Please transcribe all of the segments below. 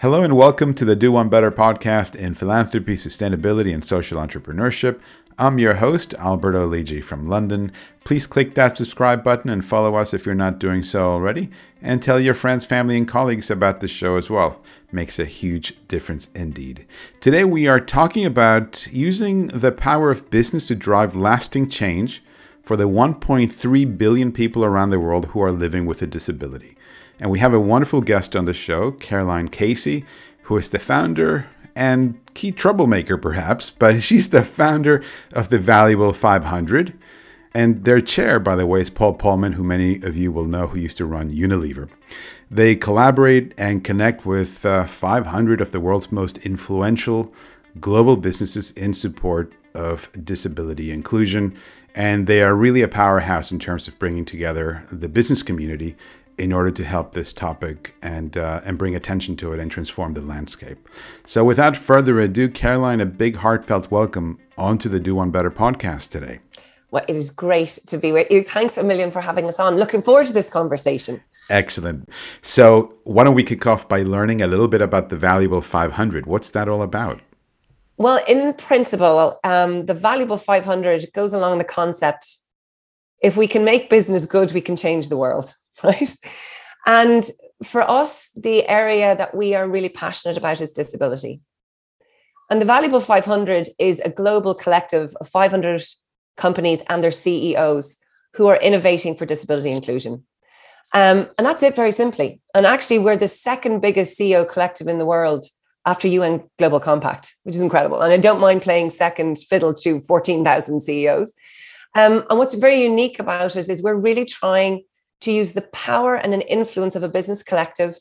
Hello and welcome to the Do One Better podcast in philanthropy, sustainability, and social entrepreneurship. I'm your host, Alberto Lidji from London. Please click that subscribe button and follow us if you're not doing so already. And tell your friends, family, and colleagues about the show as well. Makes a huge difference indeed. Today we are talking about using the power of business to drive lasting change for the 1.3 billion people around the world who are living with a disability. And we have a wonderful guest on the show, Caroline Casey, who is the founder and key troublemaker, perhaps, but she's the founder of the Valuable 500. And their chair, by the way, is Paul Polman, who many of you will know, who used to run Unilever. They collaborate and connect with uh, 500 of the world's most influential global businesses in support of disability inclusion. And they are really a powerhouse in terms of bringing together the business community in order to help this topic and uh, and bring attention to it and transform the landscape. So, without further ado, Caroline, a big heartfelt welcome onto the Do One Better podcast today. Well, it is great to be with you. Thanks a million for having us on. Looking forward to this conversation. Excellent. So, why don't we kick off by learning a little bit about the Valuable 500? What's that all about? Well, in principle, um, the Valuable 500 goes along the concept if we can make business good, we can change the world. Right? And for us, the area that we are really passionate about is disability. And the Valuable 500 is a global collective of 500 companies and their CEOs who are innovating for disability inclusion. Um, and that's it very simply. And actually, we're the second biggest CEO collective in the world after UN Global Compact, which is incredible. And I don't mind playing second fiddle to 14,000 CEOs. Um, and what's very unique about it is we're really trying to use the power and an influence of a business collective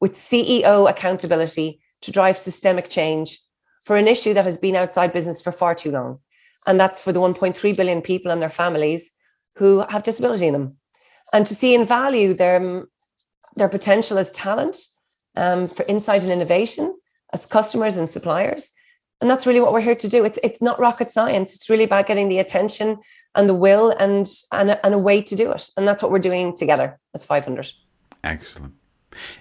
with CEO accountability to drive systemic change for an issue that has been outside business for far too long. And that's for the 1.3 billion people and their families who have disability in them. And to see and value their, their potential as talent, um, for insight and innovation, as customers and suppliers. And that's really what we're here to do. It's, it's not rocket science. It's really about getting the attention and the will and, and, a, and a way to do it. And that's what we're doing together as 500. Excellent.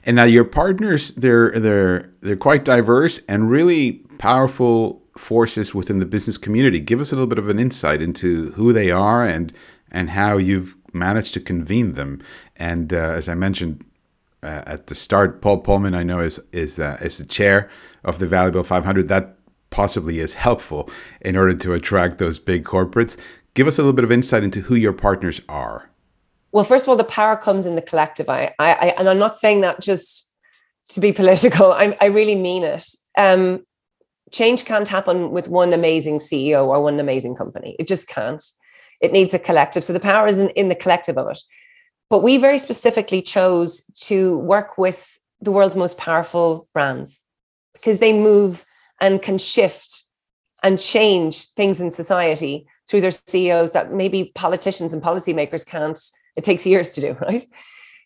And now your partners, they're they're they're quite diverse and really powerful forces within the business community. Give us a little bit of an insight into who they are and and how you've managed to convene them. And uh, as I mentioned uh, at the start, Paul Polman, I know is is uh, is the chair of the Valuable 500. That possibly is helpful in order to attract those big corporates. Give us a little bit of insight into who your partners are. Well, first of all, the power comes in the collective. I, I, I and I'm not saying that just to be political. I, I really mean it. Um, change can't happen with one amazing CEO or one amazing company. It just can't. It needs a collective. So the power is in, in the collective of it. But we very specifically chose to work with the world's most powerful brands because they move and can shift and change things in society through their CEOs that maybe politicians and policymakers can't. It takes years to do, right?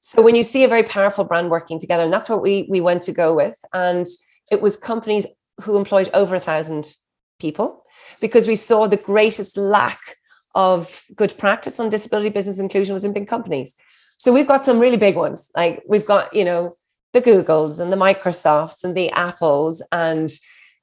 So when you see a very powerful brand working together, and that's what we we went to go with, and it was companies who employed over a thousand people because we saw the greatest lack of good practice on disability business inclusion was in big companies. So we've got some really big ones, like we've got you know the Googles and the Microsofts and the Apples and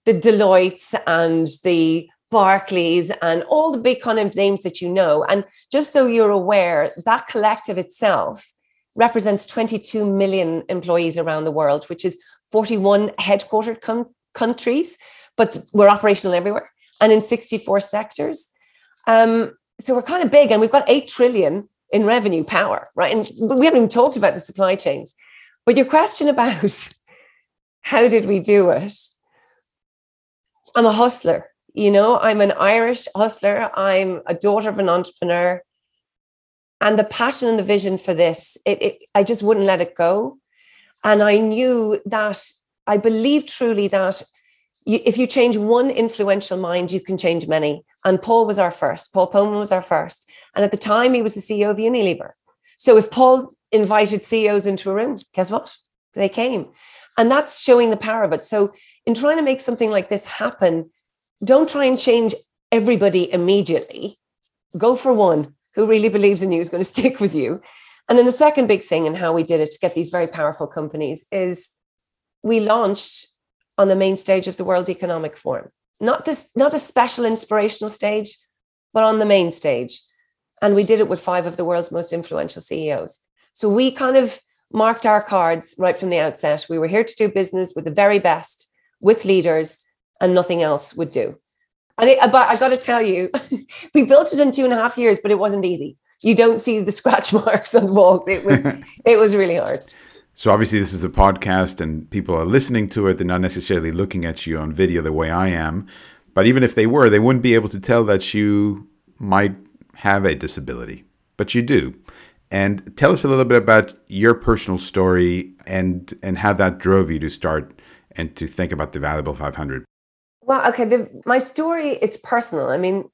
the Deloittes and the Barclays and all the big kind of names that you know. And just so you're aware, that collective itself represents 22 million employees around the world, which is 41 headquartered com- countries, but we're operational everywhere and in 64 sectors. Um, so we're kind of big and we've got 8 trillion in revenue power, right? And we haven't even talked about the supply chains. But your question about how did we do it? I'm a hustler. You know, I'm an Irish hustler. I'm a daughter of an entrepreneur. And the passion and the vision for this, it, it, I just wouldn't let it go. And I knew that I believe truly that you, if you change one influential mind, you can change many. And Paul was our first. Paul Polman was our first. And at the time, he was the CEO of Unilever. So if Paul invited CEOs into a room, guess what? They came. And that's showing the power of it. So in trying to make something like this happen, don't try and change everybody immediately. Go for one who really believes in you, is going to stick with you. And then the second big thing and how we did it to get these very powerful companies is we launched on the main stage of the World Economic Forum. Not this, not a special inspirational stage, but on the main stage. And we did it with five of the world's most influential CEOs. So we kind of marked our cards right from the outset. We were here to do business with the very best, with leaders, and nothing else would do. And it, uh, but I got to tell you, we built it in two and a half years, but it wasn't easy. You don't see the scratch marks on the walls. It was it was really hard. So obviously this is a podcast and people are listening to it. They're not necessarily looking at you on video the way I am. But even if they were, they wouldn't be able to tell that you might have a disability. But you do. And tell us a little bit about your personal story and and how that drove you to start and to think about the valuable 500. Well, okay, the, my story it's personal. I mean,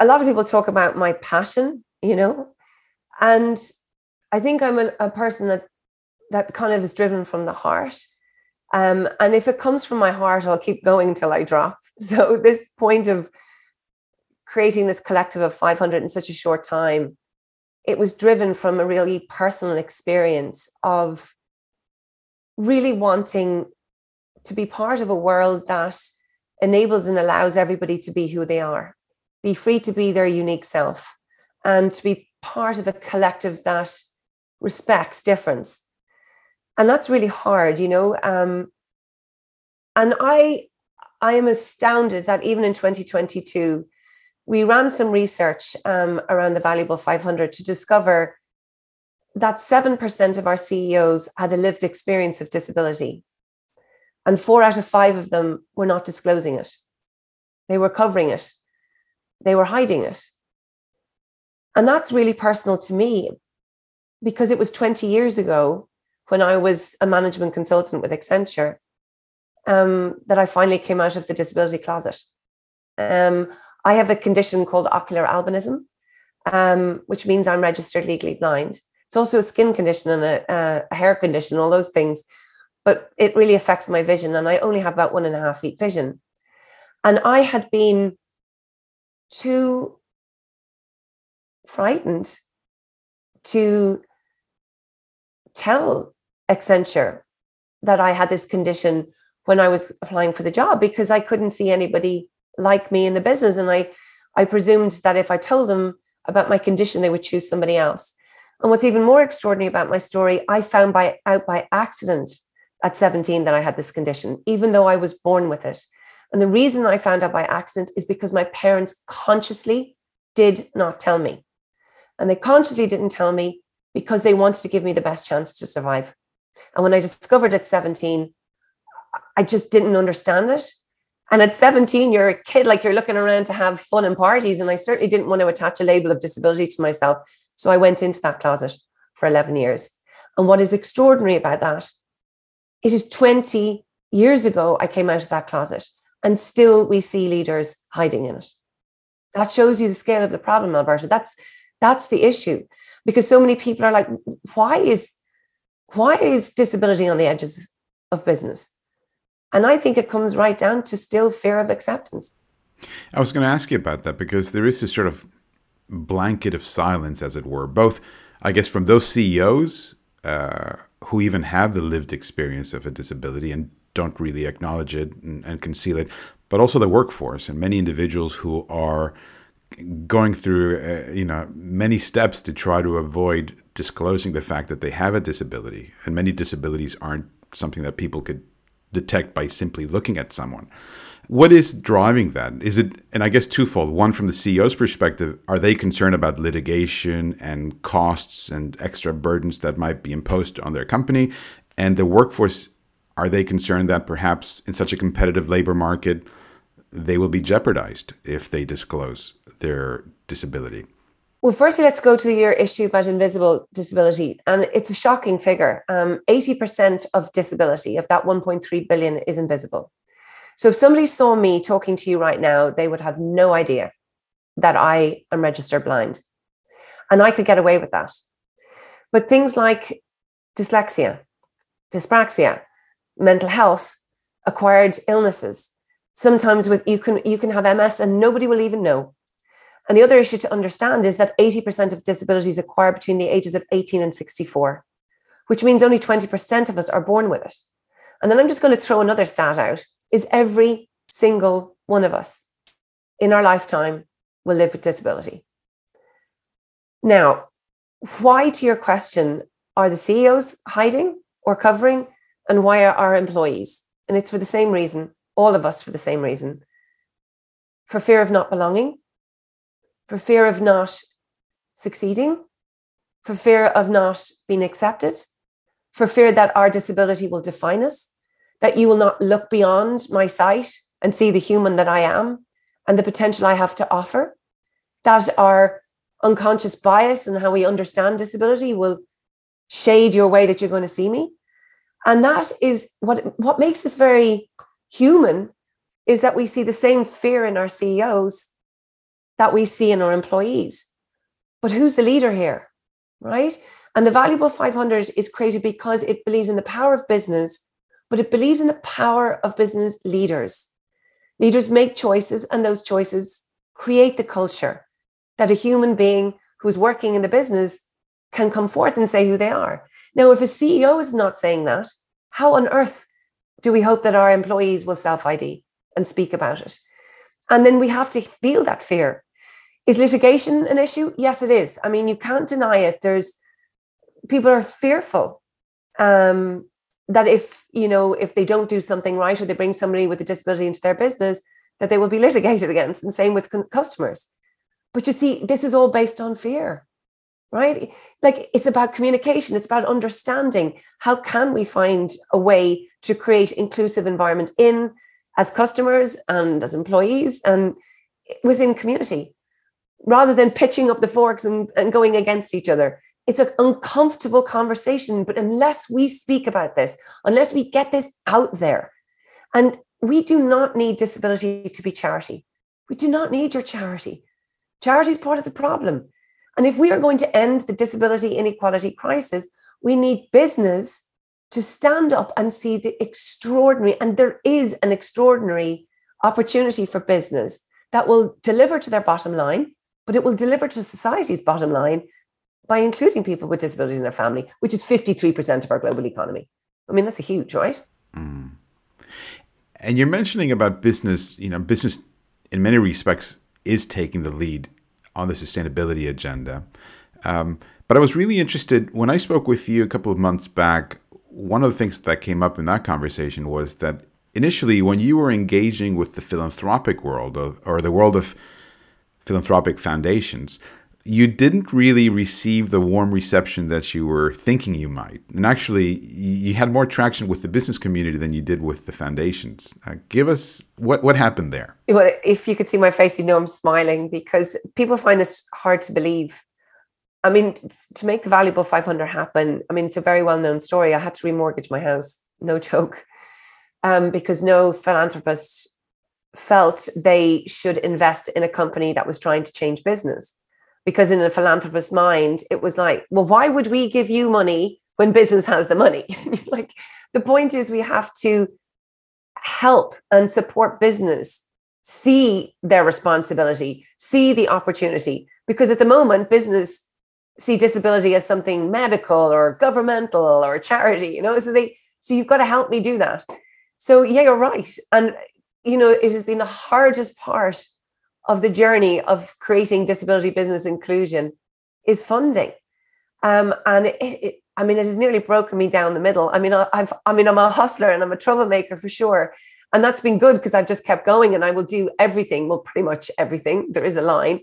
a lot of people talk about my passion, you know, and I think I'm a, a person that that kind of is driven from the heart. Um, and if it comes from my heart, I'll keep going until I drop. So this point of creating this collective of 500 in such a short time, it was driven from a really personal experience of really wanting to be part of a world that enables and allows everybody to be who they are, be free to be their unique self, and to be part of a collective that respects difference. And that's really hard you know um, and i i am astounded that even in 2022 we ran some research um, around the valuable 500 to discover that 7% of our ceos had a lived experience of disability and four out of five of them were not disclosing it they were covering it they were hiding it and that's really personal to me because it was 20 years ago when I was a management consultant with Accenture um, that I finally came out of the disability closet. Um, I have a condition called ocular albinism, um, which means I'm registered legally blind. It's also a skin condition and a, a, hair condition, all those things, but it really affects my vision. And I only have about one and a half feet vision. And I had been too frightened to tell Accenture that I had this condition when I was applying for the job because I couldn't see anybody like me in the business. And I, I presumed that if I told them about my condition, they would choose somebody else. And what's even more extraordinary about my story, I found by out by accident at 17 that I had this condition, even though I was born with it. And the reason I found out by accident is because my parents consciously did not tell me. And they consciously didn't tell me because they wanted to give me the best chance to survive. And when I discovered at 17, I just didn't understand it. And at 17, you're a kid, like you're looking around to have fun and parties. And I certainly didn't want to attach a label of disability to myself. So I went into that closet for 11 years. And what is extraordinary about that, it is 20 years ago I came out of that closet, and still we see leaders hiding in it. That shows you the scale of the problem, Alberto. That's that's the issue. Because so many people are like, why is why is disability on the edges of business? And I think it comes right down to still fear of acceptance. I was going to ask you about that because there is this sort of blanket of silence, as it were, both, I guess, from those CEOs uh, who even have the lived experience of a disability and don't really acknowledge it and, and conceal it, but also the workforce and many individuals who are going through uh, you know many steps to try to avoid disclosing the fact that they have a disability. And many disabilities aren't something that people could detect by simply looking at someone what is driving that is it and i guess twofold one from the ceo's perspective are they concerned about litigation and costs and extra burdens that might be imposed on their company and the workforce are they concerned that perhaps in such a competitive labor market they will be jeopardized if they disclose their disability? Well, firstly, let's go to your issue about invisible disability. And it's a shocking figure. Um, 80% of disability, of that 1.3 billion, is invisible. So if somebody saw me talking to you right now, they would have no idea that I am registered blind. And I could get away with that. But things like dyslexia, dyspraxia, mental health, acquired illnesses, sometimes with you can you can have ms and nobody will even know and the other issue to understand is that 80% of disabilities acquire between the ages of 18 and 64 which means only 20% of us are born with it And then I'm just going to throw another stat out is every single one of us in our lifetime will live with disability. Now, why, to your question, are the CEOs hiding or covering? And why are our employees? And it's for the same reason, all of us for the same reason for fear of not belonging, for fear of not succeeding, for fear of not being accepted, for fear that our disability will define us, that you will not look beyond my sight and see the human that I am and the potential I have to offer, that our unconscious bias and how we understand disability will shade your way that you're going to see me. And that is what, what makes us very human is that we see the same fear in our CEOs that we see in our employees. But who's the leader here? Right? And the Valuable 500 is created because it believes in the power of business, but it believes in the power of business leaders. Leaders make choices, and those choices create the culture that a human being who's working in the business can come forth and say who they are. Now, if a CEO is not saying that, how on earth do we hope that our employees will self ID and speak about it? And then we have to feel that fear. Is litigation an issue? Yes, it is. I mean, you can't deny it. There's people are fearful um, that if you know if they don't do something right or they bring somebody with a disability into their business, that they will be litigated against. And same with customers. But you see, this is all based on fear right like it's about communication it's about understanding how can we find a way to create inclusive environments in as customers and as employees and within community rather than pitching up the forks and, and going against each other it's an uncomfortable conversation but unless we speak about this unless we get this out there and we do not need disability to be charity. We do not need your charity. Charity is part of the problem. And if we are going to end the disability inequality crisis, we need business to stand up and see the extraordinary, and there is an extraordinary opportunity for business that will deliver to their bottom line, but it will deliver to society's bottom line by including people with disabilities in their family, which is 53% of our global economy. I mean, that's a huge, right? Mm. And you're mentioning about business, you know, business in many respects is taking the lead on the sustainability agenda. Um, but I was really interested when I spoke with you a couple of months back. One of the things that came up in that conversation was that initially, when you were engaging with the philanthropic world or, or the world of philanthropic foundations, you didn't really receive the warm reception that you were thinking you might. And actually, you had more traction with the business community than you did with the foundations. Uh, give us what, what happened there? Well, if you could see my face, you know I'm smiling because people find this hard to believe. I mean, to make the valuable 500 happen, I mean, it's a very well known story. I had to remortgage my house, no joke, um, because no philanthropist felt they should invest in a company that was trying to change business because in a philanthropist's mind it was like well why would we give you money when business has the money? Like the point is we have to help and support business see their responsibility see the opportunity because at the moment business see disability as something medical or governmental or charity you know? So they so you've got to help me do that. So yeah you're right. And you know it has been the hardest part of the journey of creating disability business inclusion is funding. Um, and it, it, I mean, it has nearly broken me down the middle. I mean, I've, I mean, I'm a hustler and I'm a troublemaker for sure. And that's been good because I've just kept going and I will do everything, well, pretty much everything. There is a line.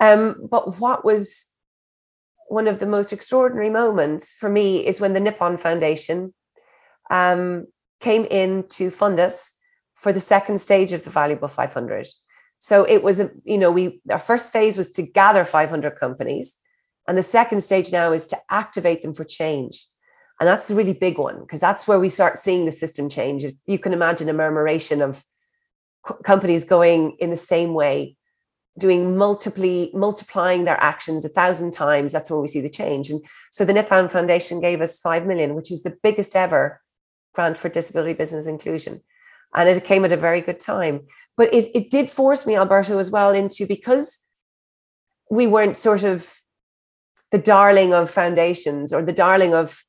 Um, but what was one of the most extraordinary moments for me is when the Nippon Foundation um, came in to fund us for the second stage of the Valuable 500. So it was, a, you know, we our first phase was to gather 500 companies, and the second stage now is to activate them for change. And that's the really big one because that's where we start seeing the system change. You can imagine a murmuration of companies going in the same way, doing multiply, multiplying their actions a thousand times. That's where we see the change. And so the Nippon Foundation gave us five million, which is the biggest ever grant for disability business inclusion and it came at a very good time. But it, it did force me, Alberto, as well, into because we weren't sort of the darling of foundations or the darling of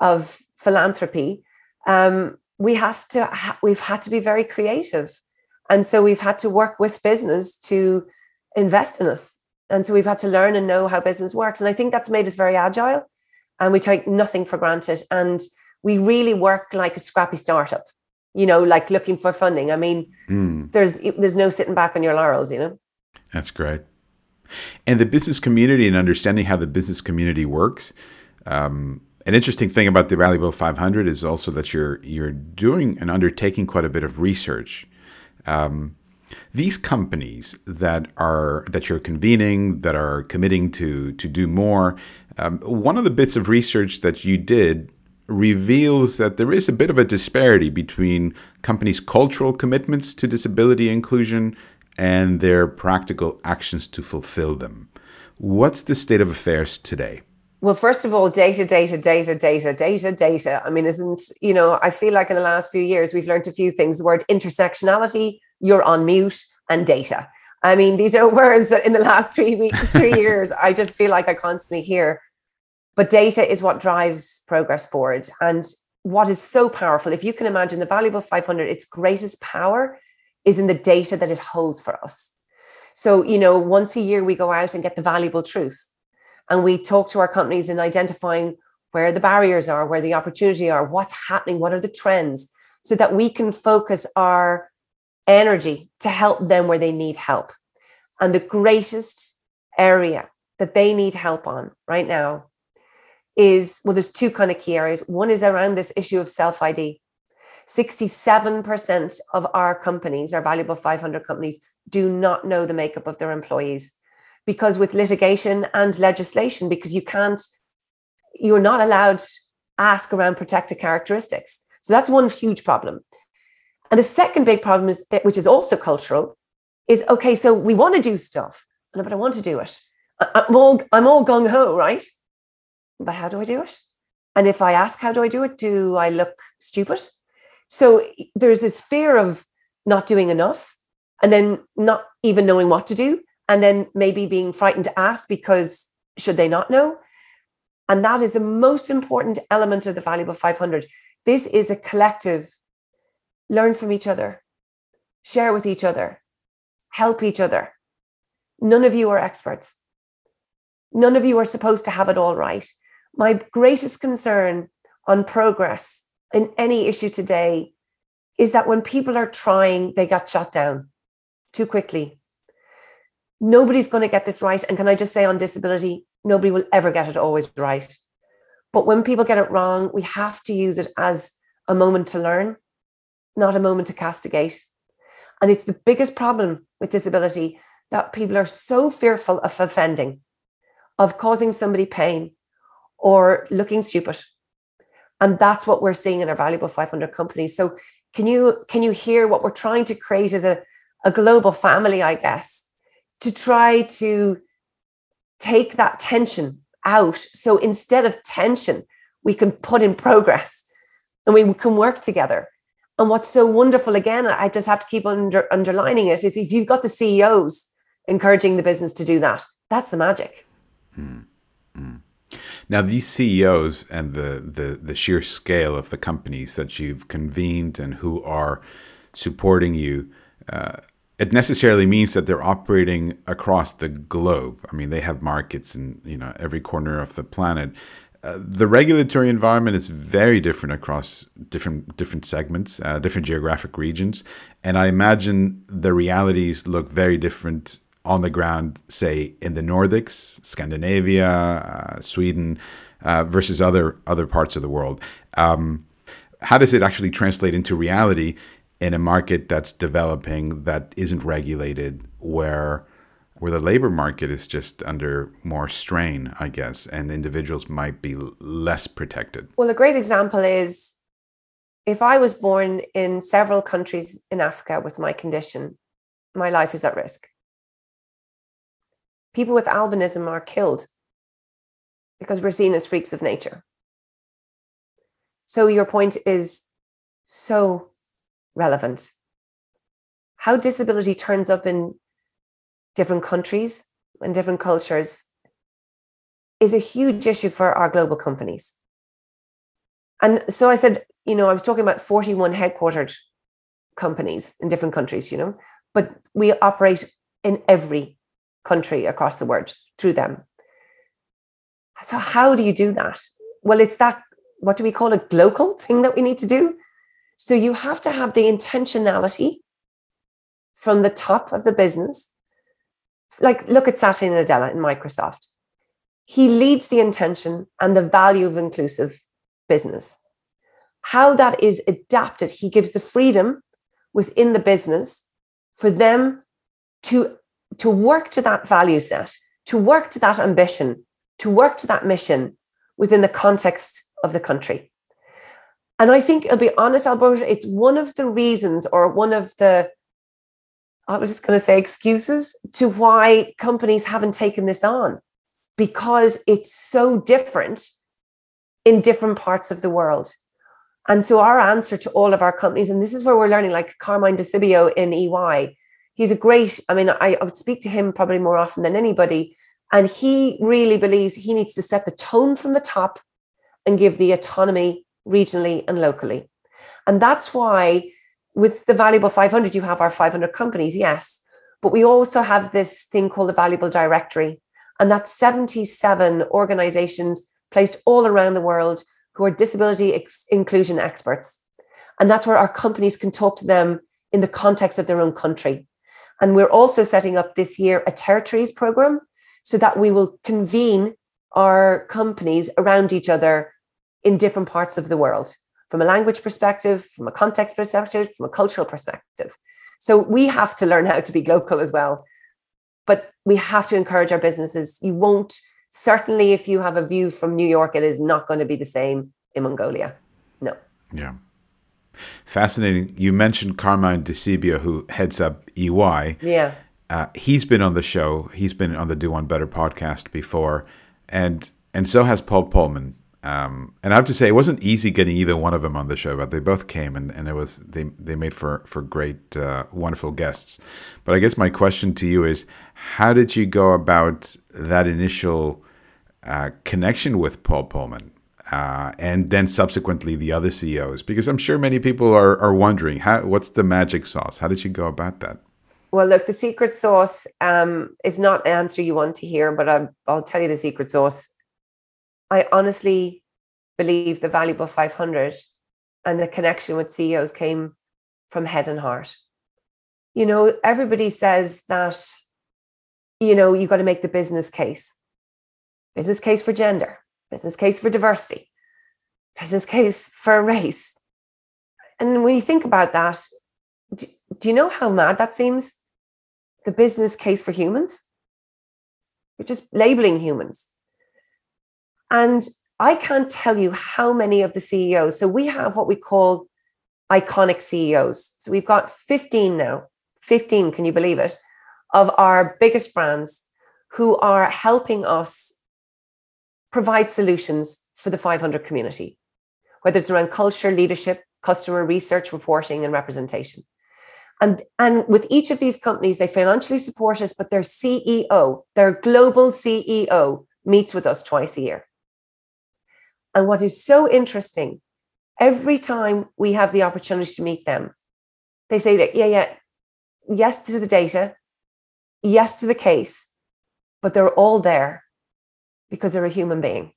of philanthropy. Um, we have to ha- we've had to be very creative and so we've had to work with business to invest in us and so we've had to learn and know how business works and i think that's made us very agile and we take nothing for granted and we really work like a scrappy startup you know like looking for funding. I mean mm. there's there's no sitting back on your laurels you know? That's great. And the business community and understanding how the business community works um, an interesting thing about the valuable 500 is also that you're you're doing and undertaking quite a bit of research. Um, these companies that are that you're convening that are committing to to do more um, one of the bits of research that you did reveals that there is a bit of a disparity between companies' cultural commitments to disability inclusion and their practical actions to fulfill them. What's the state of affairs today? Well, first of all, data, data, data, data, data, data. I mean, isn't, you know, I feel like in the last few years, we've learned a few things the word intersectionality, you're on mute, and data. I mean, these are words that in the last three weeks, three years, I just feel like I constantly hear. But data is what drives progress forward. And what is so powerful, if you can imagine the valuable 500, its greatest power is in the data that it holds for us. So, you know, once a year we go out and get the valuable truth and we talk to our companies in identifying where the barriers are, where the opportunity are, what's happening, what are the trends, so that we can focus our energy to help them where they need help. And the greatest area that they need help on right now is well, there's two kind of key areas. One is around this issue of self ID. 67% of our companies, our valuable 500 companies, do not know the makeup of their employees because with litigation and legislation, because you can't, you're not allowed ask around protected characteristics. So that's one huge problem. And the second big problem is, eh, which is also cultural, is okay. So we want to do stuff, but I want to do it. I'm all I'm all gung ho, right? But how do I do it? And if I ask how do I do it, do I look stupid? So there's this fear of not doing enough and then not even knowing what to do. And then maybe being frightened to ask because should they not know? And that is the most important element of the Valuable 500. This is a collective learn from each other, share with each other, help each other. None of you are experts. None of you are supposed to have it all right. My greatest concern on progress in any issue today is that when people are trying, they got shut down too quickly. Nobody's going to get this right. And can I just say on disability, nobody will ever get it always right. But when people get it wrong, we have to use it as a moment to learn, not a moment to castigate. And it's the biggest problem with disability that people are so fearful of offending, of causing somebody pain or looking stupid. And that's what we're seeing in our valuable 500 companies. So can you can you hear what we're trying to create as a, a global family i guess to try to take that tension out? So instead of tension we can put in progress and we can work together. And what's so wonderful again i just have to keep under, underlining it is if you've got the ceos encouraging the business to do that that's the magic. Mm, mm. Now, these CEOs and the, the, the sheer scale of the companies that you've convened and who are supporting you, uh, it necessarily means that they're operating across the globe. I mean, they have markets in you know every corner of the planet. Uh, the regulatory environment is very different across different different segments, uh, different geographic regions, and I imagine the realities look very different on the ground, say in the Nordics, Scandinavia, uh, Sweden, uh, versus other other parts of the world. Um, how does it actually translate into reality in a market that's developing that isn't regulated, where where the labor market is just under more strain, I guess, and individuals might be less protected? Well, a great example is if I was born in several countries in Africa with my condition, my life is at risk people with albinism are killed because we're seen as freaks of nature. So your point is so relevant. How disability turns up in different countries and different cultures is a huge issue for our global companies. And so I said, you know, I was talking about 41 headquartered companies in different countries, you know, but we operate in every country across the world through them. So, how do you do that? Well, it's that, what do we call it, global thing that we need to do. So, you have to have the intentionality from the top of the business. Like, look at Satya Nadella in Microsoft. He leads the intention and the value of inclusive business. How that is adapted, he gives the freedom within the business for them to, to work to that value set, to work to that ambition, to work to that mission within the context of the country. And I think I'll be honest, Alberto, it's one of the reasons or one of the, I was just going to say excuses to why companies haven't taken this on because it's so different in different parts of the world. And so our answer to all of our companies, and this is where we're learning, like Carmine Di Sibio in EY, he's a great, I mean, I, I would speak to him probably more often than anybody. And he really believes he needs to set the tone from the top and give the autonomy regionally and locally. And that's why with the Valuable 500, you have our 500 companies, yes. But we also have this thing called the Valuable Directory. And that's 77 organizations placed all around the world who are disability ex- inclusion experts. And that's where our companies can talk to them in the context of their own country. And we're also setting up this year a territories program so that we will convene our companies around each other in different parts of the world from a language perspective, from a context perspective, from a cultural perspective. So we have to learn how to be global as well. But we have to encourage our businesses. You won't certainly if you have a view from New York, it is not going to be the same in Mongolia. No. Yeah. Fascinating. You mentioned Carmine Di Sibio, who heads up EY. Yeah. Uh, he's been on the show. He's been on the Do One Better podcast before, and and so has Paul Polman. Um, and I have to say, it wasn't easy getting either one of them on the show, but they both came, and, and it was they they made for for great, uh, wonderful guests. But I guess my question to you is, how did you go about that initial uh, connection with Paul Polman? Uh, and then subsequently the other CEOs, because I'm sure many people are, are wondering how what's the magic sauce? How did you go about that? Well, look, the secret sauce um, is not an answer you want to hear, but I'll, I'll tell you the secret sauce. I honestly believe the valuable 500 and the connection with CEOs came from head and heart. You know, everybody says that, you know, you got to make the business case business case for gender, business case for diversity, business case for race. And when you think about that, do, do you know how mad that seems? The business case for humans? You're just labeling humans. And I can't tell you how many of the CEOs. So we have what we call iconic CEOs. So we've got 15 now, 15, can you believe it, of our biggest brands who are helping us provide solutions for the 500 community, whether it's around culture, leadership, customer research, reporting, and representation. And, and with each of these companies, they financially support us, but their CEO, their global CEO, meets with us twice a year. And what is so interesting, every time we have the opportunity to meet them, they say that, yeah, yeah, yes to the data, yes to the case, but they're all there because they're a human being,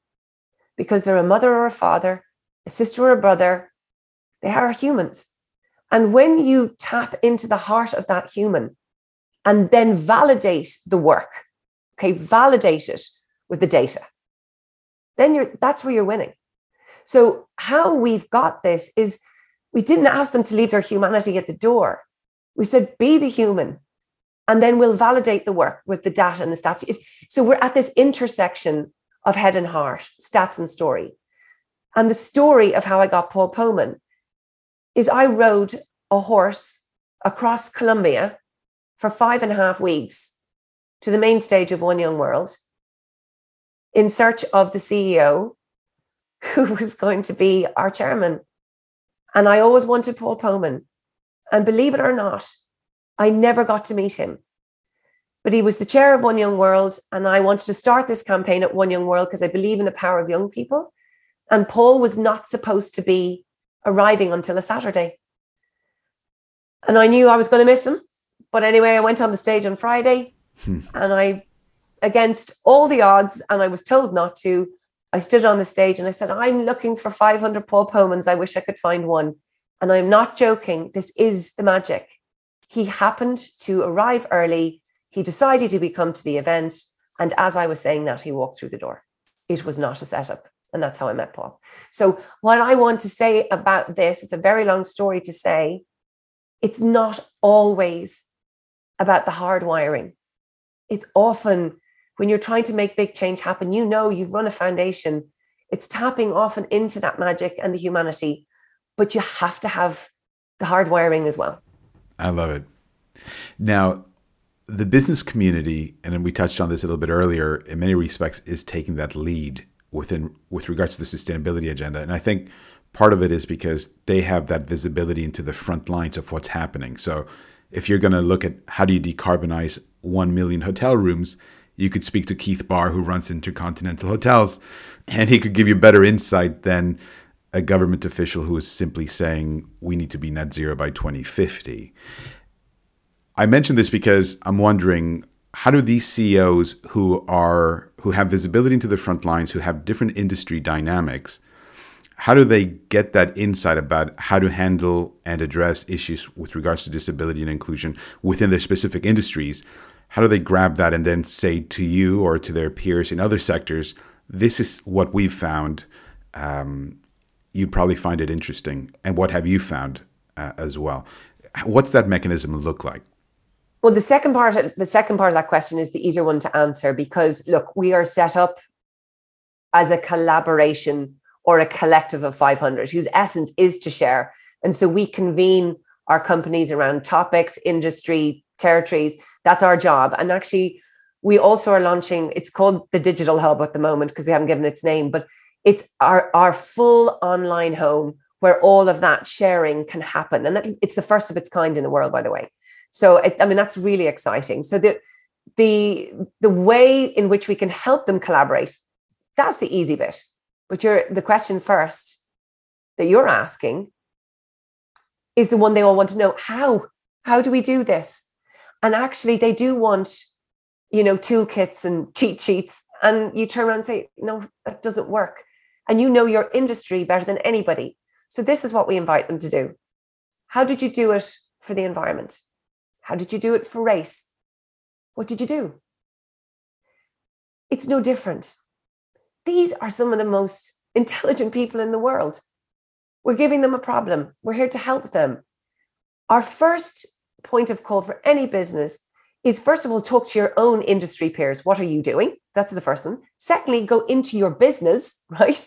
because they're a mother or a father, a sister or a brother. They are humans. And when you tap into the heart of that human and then validate the work, okay, validate it with the data, then you're that's where you're winning. So how we've got this is we didn't ask them to leave their humanity at the door. We said, be the human, and then we'll validate the work with the data and the stats. So we're at this intersection of head and heart, stats and story. And the story of how I got Paul Polman is I rode a horse across Colombia for five and a half weeks to the main stage of One Young World in search of the CEO who was going to be our chairman. And I always wanted Paul Polman. And believe it or not, I never got to meet him. But he was the chair of One Young World. And I wanted to start this campaign at One Young World because I believe in the power of young people. And Paul was not supposed to be arriving until a Saturday. And I knew I was going to miss him. But anyway, I went on the stage on Friday hmm. and I, against all the odds, and I was told not to, I stood on the stage and I said, I'm looking for 500 Paul Polmans. I wish I could find one. And I'm not joking. This is the magic. He happened to arrive early. He decided to come to the event. And as I was saying that, he walked through the door. It was not a setup. And that's how I met Paul. So, what I want to say about this, it's a very long story to say, it's not always about the hard wiring. It's often when you're trying to make big change happen, you know you've run a foundation. It's tapping often into that magic and the humanity, but you have to have the hard wiring as well. I love it. Now, the business community, and we touched on this a little bit earlier, in many respects, is taking that lead within with regards to the sustainability agenda. And I think part of it is because they have that visibility into the front lines of what's happening. So if you're going to look at how do you decarbonize 1 million hotel rooms, you could speak to Keith Barr, who runs Intercontinental Hotels, and he could give you better insight than a government official who is simply saying we need to be net zero by 2050. I mention this because I'm wondering how do these CEOs who are who have visibility into the front lines, who have different industry dynamics, how do they get that insight about how to handle and address issues with regards to disability and inclusion within their specific industries? How do they grab that and then say to you or to their peers in other sectors, this is what we've found? Um, you'd probably find it interesting. And what have you found uh, as well? What's that mechanism look like? Well, the second part, of, the second part of that question is the easier one to answer because look, we are set up as a collaboration or a collective of 500 whose essence is to share. And so we convene our companies around topics, industry, territories. That's our job. And actually, we also are launching, it's called the Digital Hub at the moment because we haven't given its name, but it's our, our full online home where all of that sharing can happen. And that, it's the first of its kind in the world, by the way. So it, I mean that's really exciting. So the the the way in which we can help them collaborate, that's the easy bit. But the question first that you're asking is the one they all want to know. How? How do we do this? And actually they do want, you know, toolkits and cheat sheets. And you turn around and say, no, that doesn't work. And you know your industry better than anybody. So this is what we invite them to do. How did you do it for the environment? How did you do it for race? What did you do? It's no different. These are some of the most intelligent people in the world. We're giving them a problem. We're here to help them. Our first point of call for any business is first of all, talk to your own industry peers. What are you doing? That's the first one. Secondly, go into your business, right?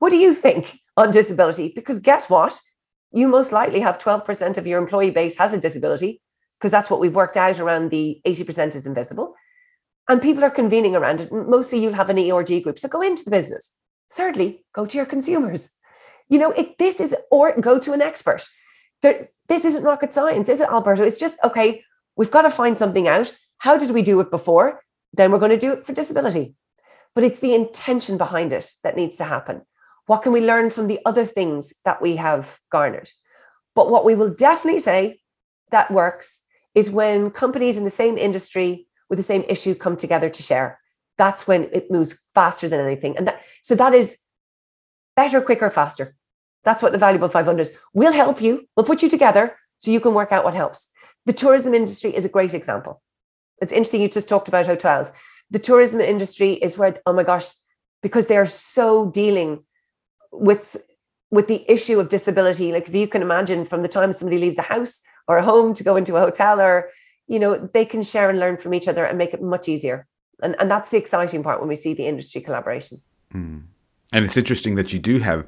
What do you think on disability? Because guess what? You most likely have 12% of your employee base has a disability because that's what we've worked out around the 80% is invisible. And people are convening around it. Mostly you'll have an ERG group. So go into the business. Thirdly, go to your consumers. You know, it, this is, or go to an expert. There, this isn't rocket science, is it, Alberto? It's just, okay, we've got to find something out. How did we do it before? Then we're going to do it for disability. But it's the intention behind it that needs to happen. What can we learn from the other things that we have garnered? But what we will definitely say that works is when companies in the same industry with the same issue come together to share. That's when it moves faster than anything. And that, so that is better, quicker, faster. That's what the valuable 500 is. We'll help you. We'll put you together so you can work out what helps. The tourism industry is a great example. It's interesting. You just talked about hotels. The tourism industry is where, oh my gosh, because they are so dealing with with the issue of disability. Like if you can imagine from the time somebody leaves a house or a home to go into a hotel or you know they can share and learn from each other and make it much easier and and that's the exciting part when we see the industry collaboration mm. and it's interesting that you do have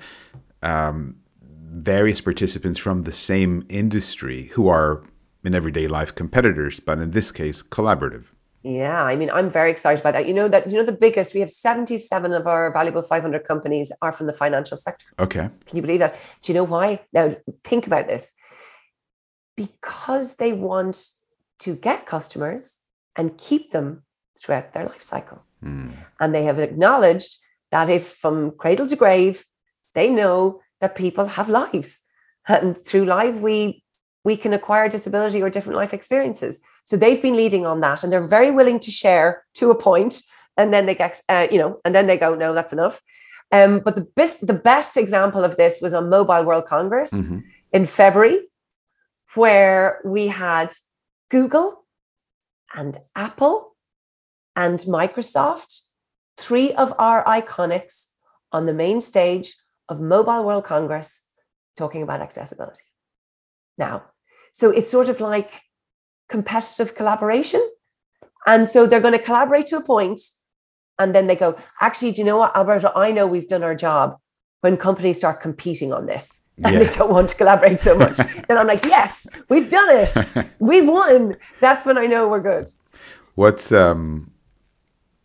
um, various participants from the same industry who are in everyday life competitors but in this case collaborative yeah, I mean, I'm very excited by that. You know that you know the biggest. We have 77 of our valuable 500 companies are from the financial sector. Okay. Can you believe that? Do you know why? Now think about this because they want to get customers and keep them throughout their life cycle. Mm. And they have acknowledged that if from cradle to grave, They know that people have lives. And through life, we we can acquire disability or different life experiences. So they've been leading on that, and they're very willing to share to a point, and then they get, uh, you know, and then they go, no, that's enough. Um, but the best, the best example of this was on Mobile World Congress mm-hmm. in February, where we had Google and Apple and Microsoft, three of our iconics on the main stage of Mobile World Congress talking about accessibility. Now, so it's sort of like competitive collaboration. And so they're going to collaborate to a point, and then they go, actually, do you know what, Alberto? I know we've done our job when companies start competing on this and yeah. they don't want to collaborate so much. then I'm like, yes, we've done it. We've won. That's when I know we're good. What's um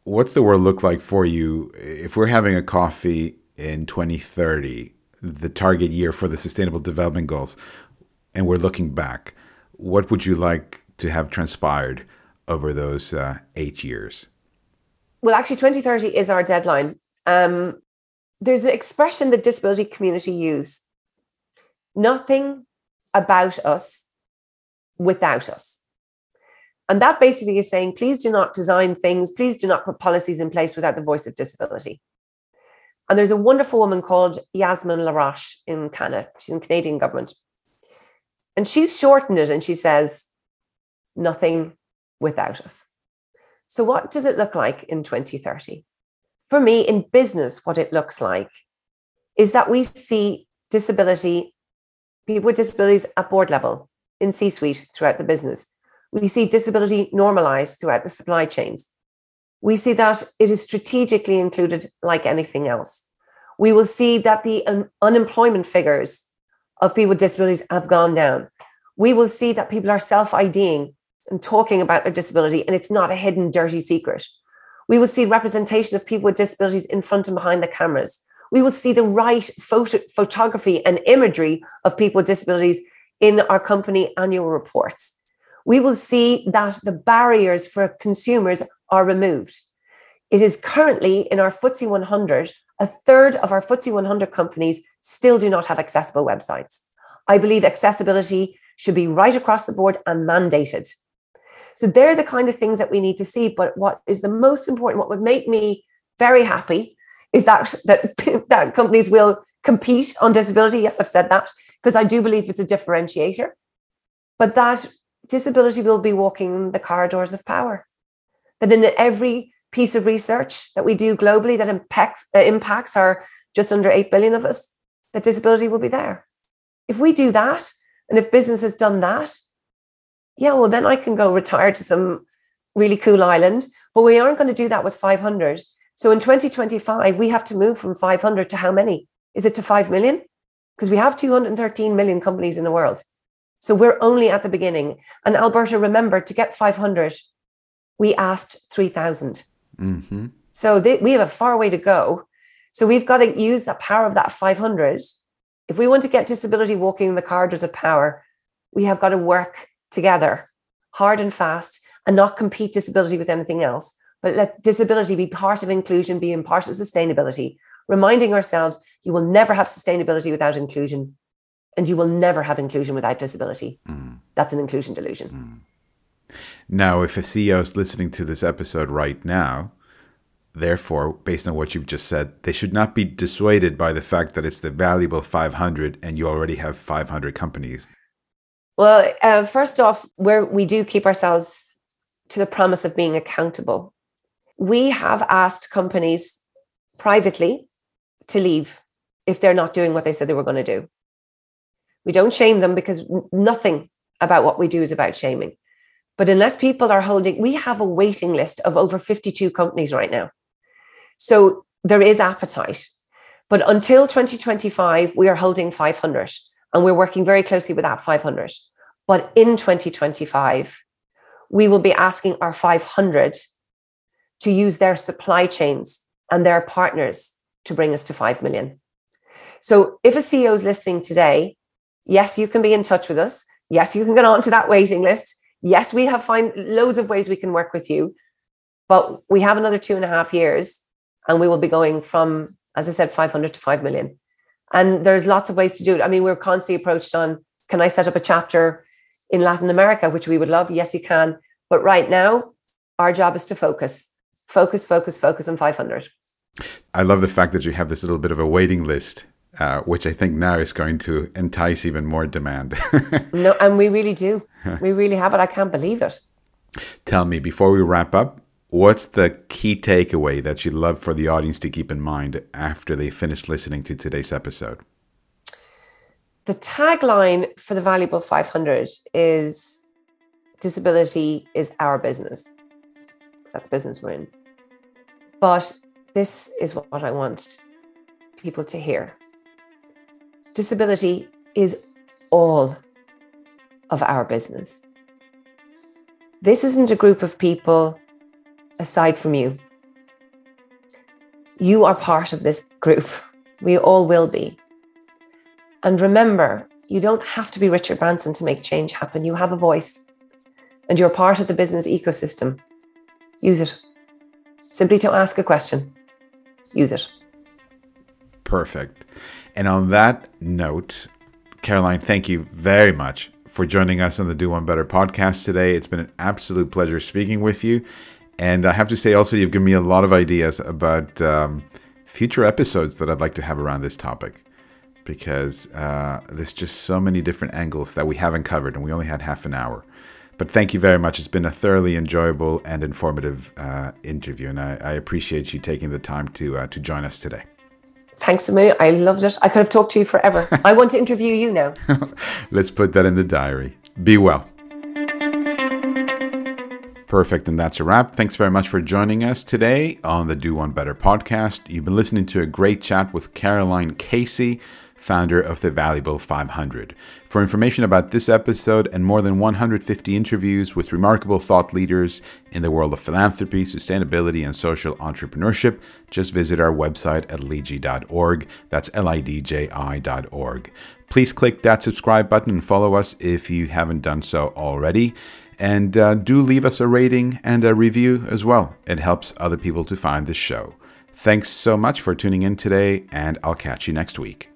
what's the world look like for you if we're having a coffee in 2030, the target year for the sustainable development goals? And we're looking back, what would you like to have transpired over those uh, eight years? Well, actually, 2030 is our deadline. Um, there's an expression the disability community use nothing about us without us. And that basically is saying, please do not design things, please do not put policies in place without the voice of disability. And there's a wonderful woman called Yazmine Laroche in Canada. She's in Canadian government. And she's shortened it and she says, nothing without us. So, what does it look like in 2030? For me, in business, what it looks like is that we see disability, people with disabilities at board level, in C suite throughout the business. We see disability normalized throughout the supply chains. We see that it is strategically included like anything else. We will see that the un- unemployment figures of people with disabilities have gone down. We will see that people are self IDing and talking about their disability, and it's not a hidden, dirty secret. We will see representation of people with disabilities in front and behind the cameras. We will see the right photo, photography and imagery of people with disabilities in our company annual reports. We will see that the barriers for consumers are removed. It is currently in our FTSE 100 a third of our FTSE 100 companies still do not have accessible websites. I believe accessibility should be right across the board and mandated. So they're the kind of things that we need to see. But what is the most important, what would make me very happy is that that, that companies will compete on disability. Yes, I've said that because I do believe it's a differentiator. But that disability will be walking the corridors of power. That in every piece of research that we do globally that impacts, uh, impacts our just under 8 billion of us, that disability will be there. If we do that, and if business has done that, yeah, well, then I can go retire to some really cool island. But we aren't going to do that with 500. So in 2025, we have to move from 500 to how many? Is it to 5 million? Because we have 213 million companies in the world. So we're only at the beginning. And Alberto, remember to get 500, we asked 3,000. Mm-hmm. So they, we have a far way to go. So we've got to use the power of that 500. If we want to get disability walking in the corridors of power, we have got to work together hard and fast and not compete disability with anything else, but let disability be part of inclusion, being part of sustainability, reminding ourselves you will never have sustainability without inclusion and you will never have inclusion without disability. Mm. That's an inclusion delusion. Mm. Now, if a CEO is listening to this episode right now, therefore, based on what you've just said, they should not be dissuaded by the fact that it's the valuable 500 and you already have 500 companies. Well, uh, first off, where we do keep ourselves to the promise of being accountable, we have asked companies privately to leave if they're not doing what they said they were going to do. We don't shame them because nothing about what we do is about shaming. But unless people are holding, we have a waiting list of over 52 companies right now. So there is appetite. But until 2025, we are holding 500 and we're working very closely with that 500. But in 2025, we will be asking our 500 to use their supply chains and their partners to bring us to 5 million. So if a CEO is listening today, yes, you can be in touch with us. Yes, you can get onto that waiting list yes, we have find loads of ways we can work with you, but we have another two and a half years and we will be going from, as I said, 500 to 5 million. And there's lots of ways to do it. I mean, we're constantly approached on can I set up a chapter in Latin America, which we would love? Yes, you can. But right now, our job is to focus, focus, focus, focus on 500. I love the fact that you have this little bit of a waiting list, uh, which I think now is going to entice even more demand. no, and we really do. We really have it. I can't believe it. Tell me, before we wrap up, what's the key takeaway that you'd love for the audience to keep in mind after they finish listening to today's episode? The tagline for the Valuable 500 is disability is our business. That's business we're in. But this is what I want people to hear. Disability is all of our business. This isn't a group of people aside from you. You are part of this group. We all will be. And remember, you don't have to be Richard Branson to make change happen. You have a voice and you're part of the business ecosystem. Use it. Simply to ask a question, use it. Perfect. And on that note, Caroline, thank you very much for joining us on the Do One Better podcast today. It's been an absolute pleasure speaking with you. And I have to say, also, you've given me a lot of ideas about um, future episodes that I'd like to have around this topic because uh, there's just so many different angles that we haven't covered, and we only had half an hour. But thank you very much. It's been a thoroughly enjoyable and informative uh, interview, and I, I, appreciate you taking the time to uh, to join us today. Thanks a million. I loved it. I could have talked to you forever. I want to interview you now. Let's put that in the diary. Be well. Perfect. And that's a wrap. Thanks very much for joining us today on the Do One Better podcast. You've been listening to a great chat with Caroline Casey, founder of the Valuable 500. For information about this episode and more than 150 interviews with remarkable thought leaders in the world of philanthropy, sustainability, and social entrepreneurship, just visit our website at lidji.org. That's L I D J I.org. Please click that subscribe button and follow us if you haven't done so already. And uh, do leave us a rating and a review as well. It helps other people to find this show. Thanks so much for tuning in today, and I'll catch you next week.